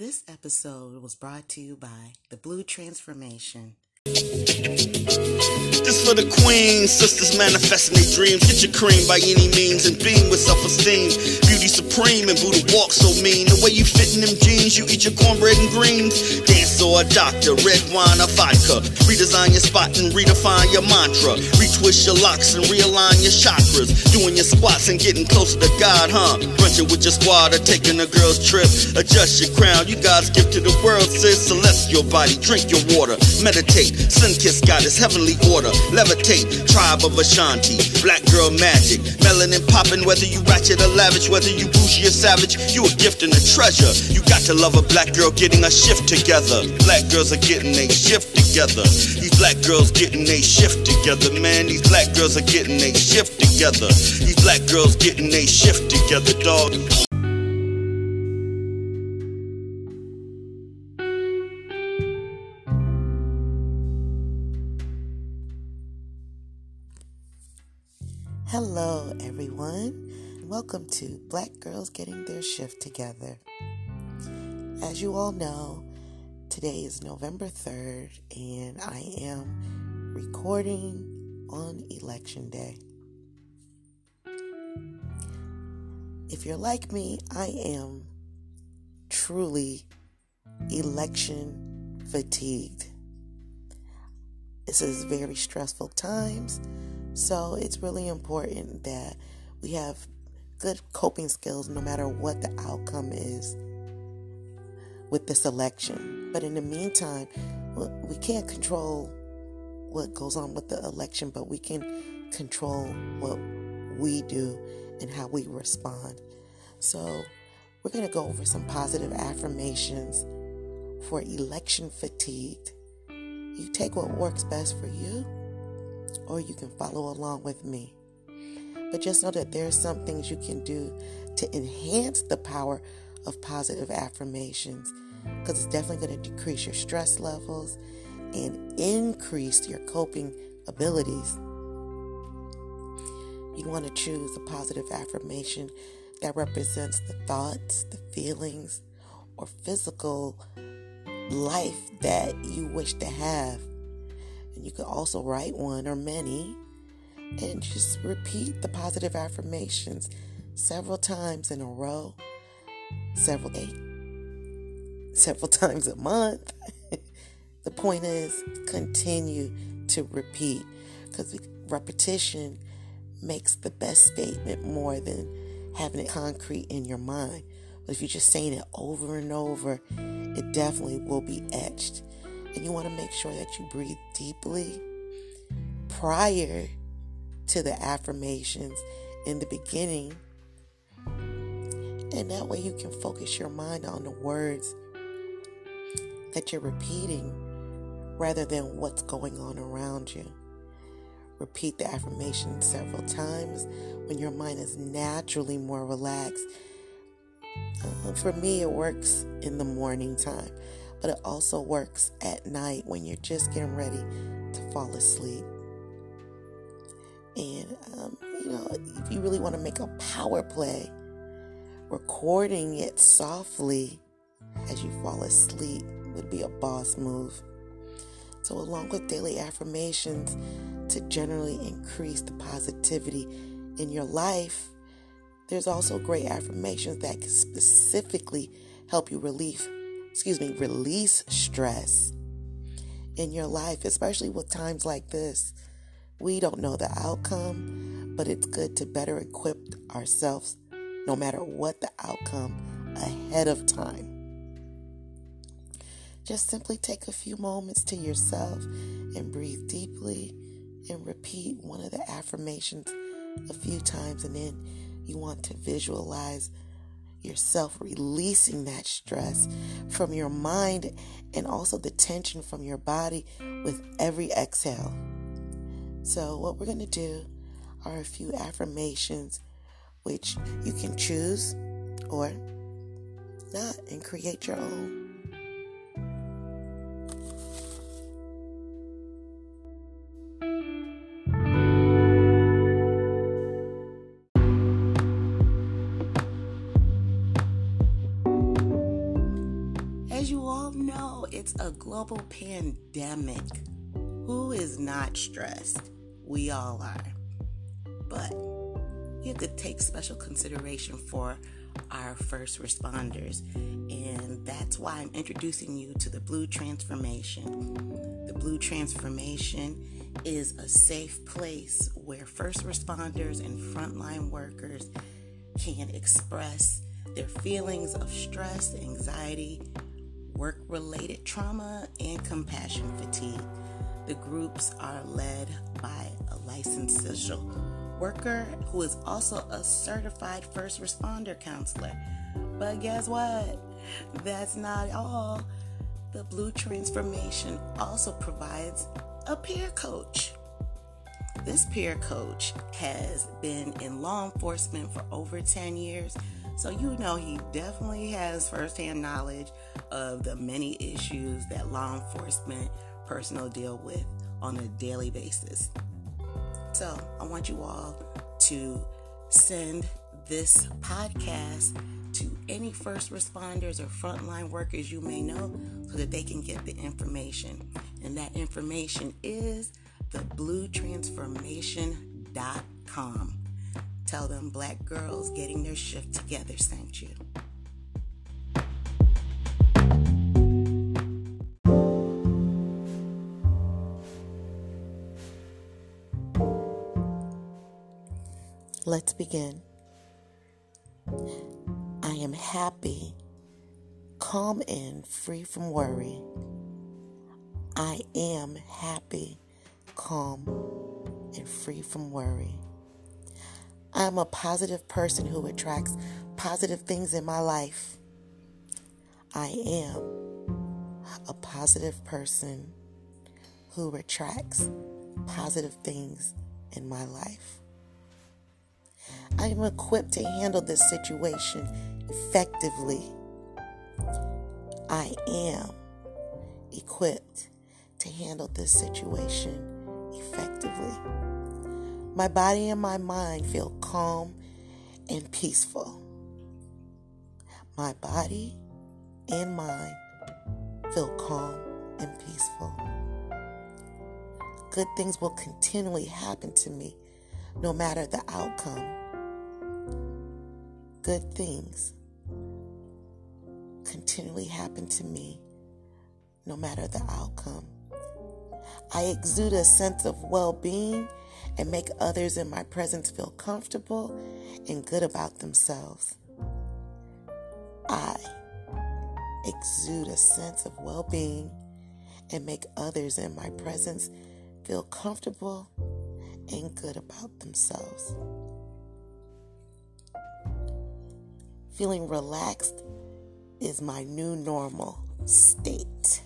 This episode was brought to you by The Blue Transformation. This for the queens, sisters manifesting their dreams. Get your cream by any means and beam with self-esteem. Beauty supreme and Buddha walk so mean. The way you fit in them jeans, you eat your cornbread and greens. Dance or a doctor, red wine or vodka. Redesign your spot and redefine your mantra. Retwist your locks and realign your chakras. Doing your squats and getting closer to God, huh? Brunching with your squad or taking a girl's trip. Adjust your crown, you God's gift to the world, sis. Celestial body, drink your water, meditate. Sun kiss goddess, heavenly order. Levitate, tribe of Ashanti. Black girl magic. Melanin popping, whether you ratchet or lavish, whether you bougie or savage, you a gift and a treasure. You got to love a black girl getting a shift together. Black girls are getting a shift together. These black girls getting a shift together, man. These black girls are getting a shift together. These black girls getting a shift together, dog. Hello, everyone. Welcome to Black Girls Getting Their Shift Together. As you all know, today is November 3rd, and I am recording on Election Day. If you're like me, I am truly election fatigued. This is very stressful times, so it's really important that we have good coping skills no matter what the outcome is with this election. But in the meantime, we can't control what goes on with the election, but we can control what we do and how we respond. So, we're going to go over some positive affirmations for election fatigue. You take what works best for you, or you can follow along with me. But just know that there are some things you can do to enhance the power of positive affirmations because it's definitely going to decrease your stress levels and increase your coping abilities. You want to choose a positive affirmation that represents the thoughts, the feelings, or physical life that you wish to have. You could also write one or many and just repeat the positive affirmations several times in a row, several eight, several times a month. the point is continue to repeat because repetition makes the best statement more than having it concrete in your mind. But if you're just saying it over and over, it definitely will be etched. And you want to make sure that you breathe deeply prior to the affirmations in the beginning. And that way you can focus your mind on the words that you're repeating rather than what's going on around you. Repeat the affirmation several times when your mind is naturally more relaxed. Uh, for me, it works in the morning time, but it also works at night when you're just getting ready to fall asleep. And, um, you know, if you really want to make a power play, recording it softly as you fall asleep would be a boss move. So, along with daily affirmations to generally increase the positivity in your life, there's also great affirmations that can specifically help you relieve, excuse me, release stress in your life, especially with times like this. We don't know the outcome, but it's good to better equip ourselves no matter what the outcome ahead of time. Just simply take a few moments to yourself and breathe deeply and repeat one of the affirmations a few times, and then you want to visualize yourself releasing that stress from your mind and also the tension from your body with every exhale. So, what we're going to do are a few affirmations which you can choose or not and create your own. Global pandemic. Who is not stressed? We all are. But we have to take special consideration for our first responders. And that's why I'm introducing you to the Blue Transformation. The Blue Transformation is a safe place where first responders and frontline workers can express their feelings of stress, anxiety, work related trauma, and compassion fatigue. The groups are led by a licensed social worker who is also a certified first responder counselor. But guess what? That's not all. The Blue Transformation also provides a peer coach. This peer coach has been in law enforcement for over 10 years, so you know he definitely has firsthand knowledge of the many issues that law enforcement personnel deal with on a daily basis. So I want you all to send this podcast to any first responders or frontline workers you may know so that they can get the information. And that information is thebluetransformation.com. Tell them black girls getting their shift together sent you. Let's begin. I am happy, calm, and free from worry. I am happy, calm, and free from worry. I'm a positive person who attracts positive things in my life. I am a positive person who attracts positive things in my life. I am equipped to handle this situation effectively. I am equipped to handle this situation effectively. My body and my mind feel calm and peaceful. My body and mind feel calm and peaceful. Good things will continually happen to me no matter the outcome. Good things continually happen to me no matter the outcome. I exude a sense of well being and make others in my presence feel comfortable and good about themselves. I exude a sense of well being and make others in my presence feel comfortable and good about themselves. Feeling relaxed is my new normal state.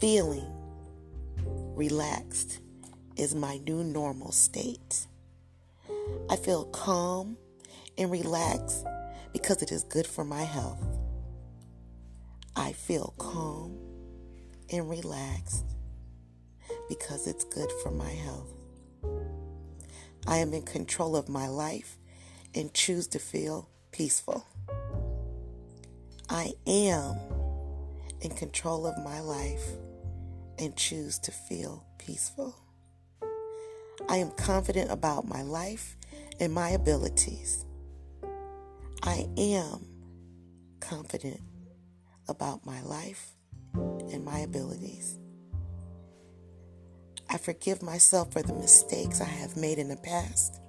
Feeling relaxed is my new normal state. I feel calm and relaxed because it is good for my health. I feel calm and relaxed because it's good for my health. I am in control of my life and choose to feel peaceful. I am in control of my life and choose to feel peaceful. I am confident about my life and my abilities. I am confident about my life and my abilities. I forgive myself for the mistakes I have made in the past,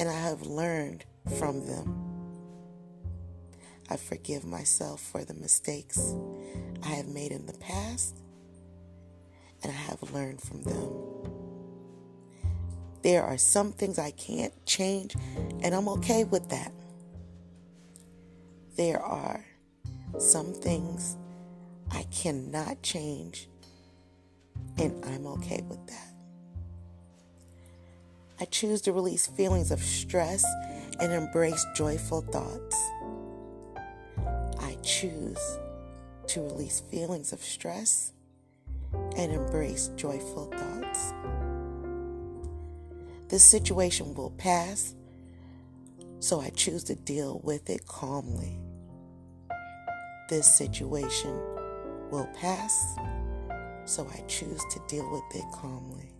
and I have learned from them. I forgive myself for the mistakes I have made in the past, and I have learned from them. There are some things I can't change, and I'm okay with that. There are some things I cannot change, and I'm okay with that. I choose to release feelings of stress and embrace joyful thoughts. I choose to release feelings of stress and embrace joyful thoughts. This situation will pass, so I choose to deal with it calmly. this situation will pass, so I choose to deal with it calmly.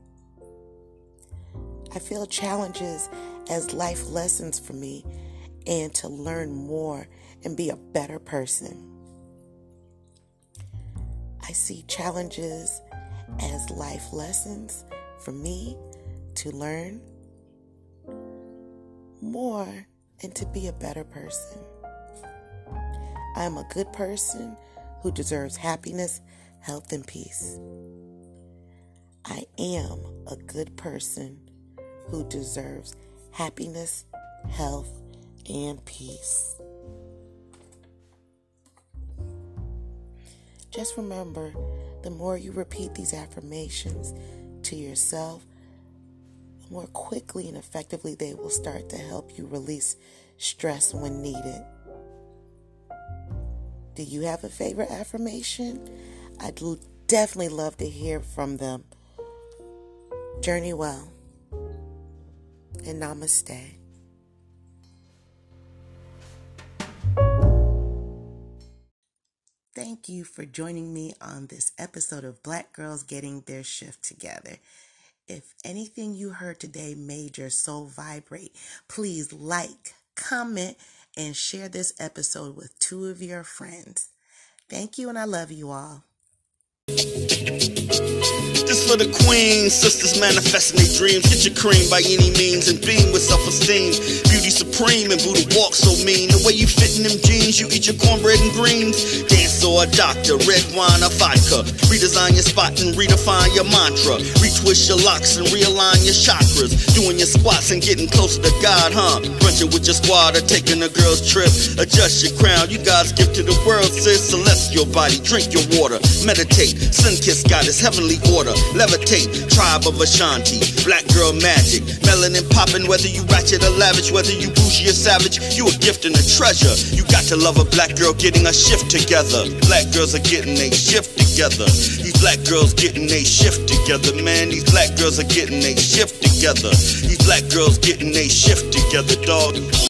I feel challenges as life lessons for me and to learn more and be a better person. I see challenges as life lessons for me to learn more and to be a better person. I am a good person who deserves happiness, health, and peace. I am a good person who deserves happiness, health, and peace. Just remember the more you repeat these affirmations to yourself, the more quickly and effectively they will start to help you release stress when needed. Do you have a favorite affirmation? I'd definitely love to hear from them. Journey well and namaste. Thank you for joining me on this episode of Black Girls Getting Their Shift Together. If anything you heard today made your soul vibrate, please like, comment, and share this episode with two of your friends. Thank you, and I love you all. For the queens, sisters manifesting their dreams. Get your cream by any means and beam with self-esteem. Beauty supreme and Buddha walk so mean. The way you fit in them jeans, you eat your cornbread and greens. Dance or a doctor, red wine or vodka. Redesign your spot and redefine your mantra. Retwist your locks and realign your chakras. Doing your squats and getting closer to God, huh? Brunching with your squad or taking a girl's trip. Adjust your crown, you God's gift to the world, sis. Celestial body, drink your water. Meditate, sun kiss goddess, heavenly order. Levitate, tribe of Ashanti, black girl magic. Melanin popping, whether you ratchet or lavish, whether you bougie or savage, you a gift and a treasure. You got to love a black girl getting a shift together. Black girls are getting a shift together. These black girls getting a shift together, man. These black girls are getting a shift together. These black girls getting a shift together, dog.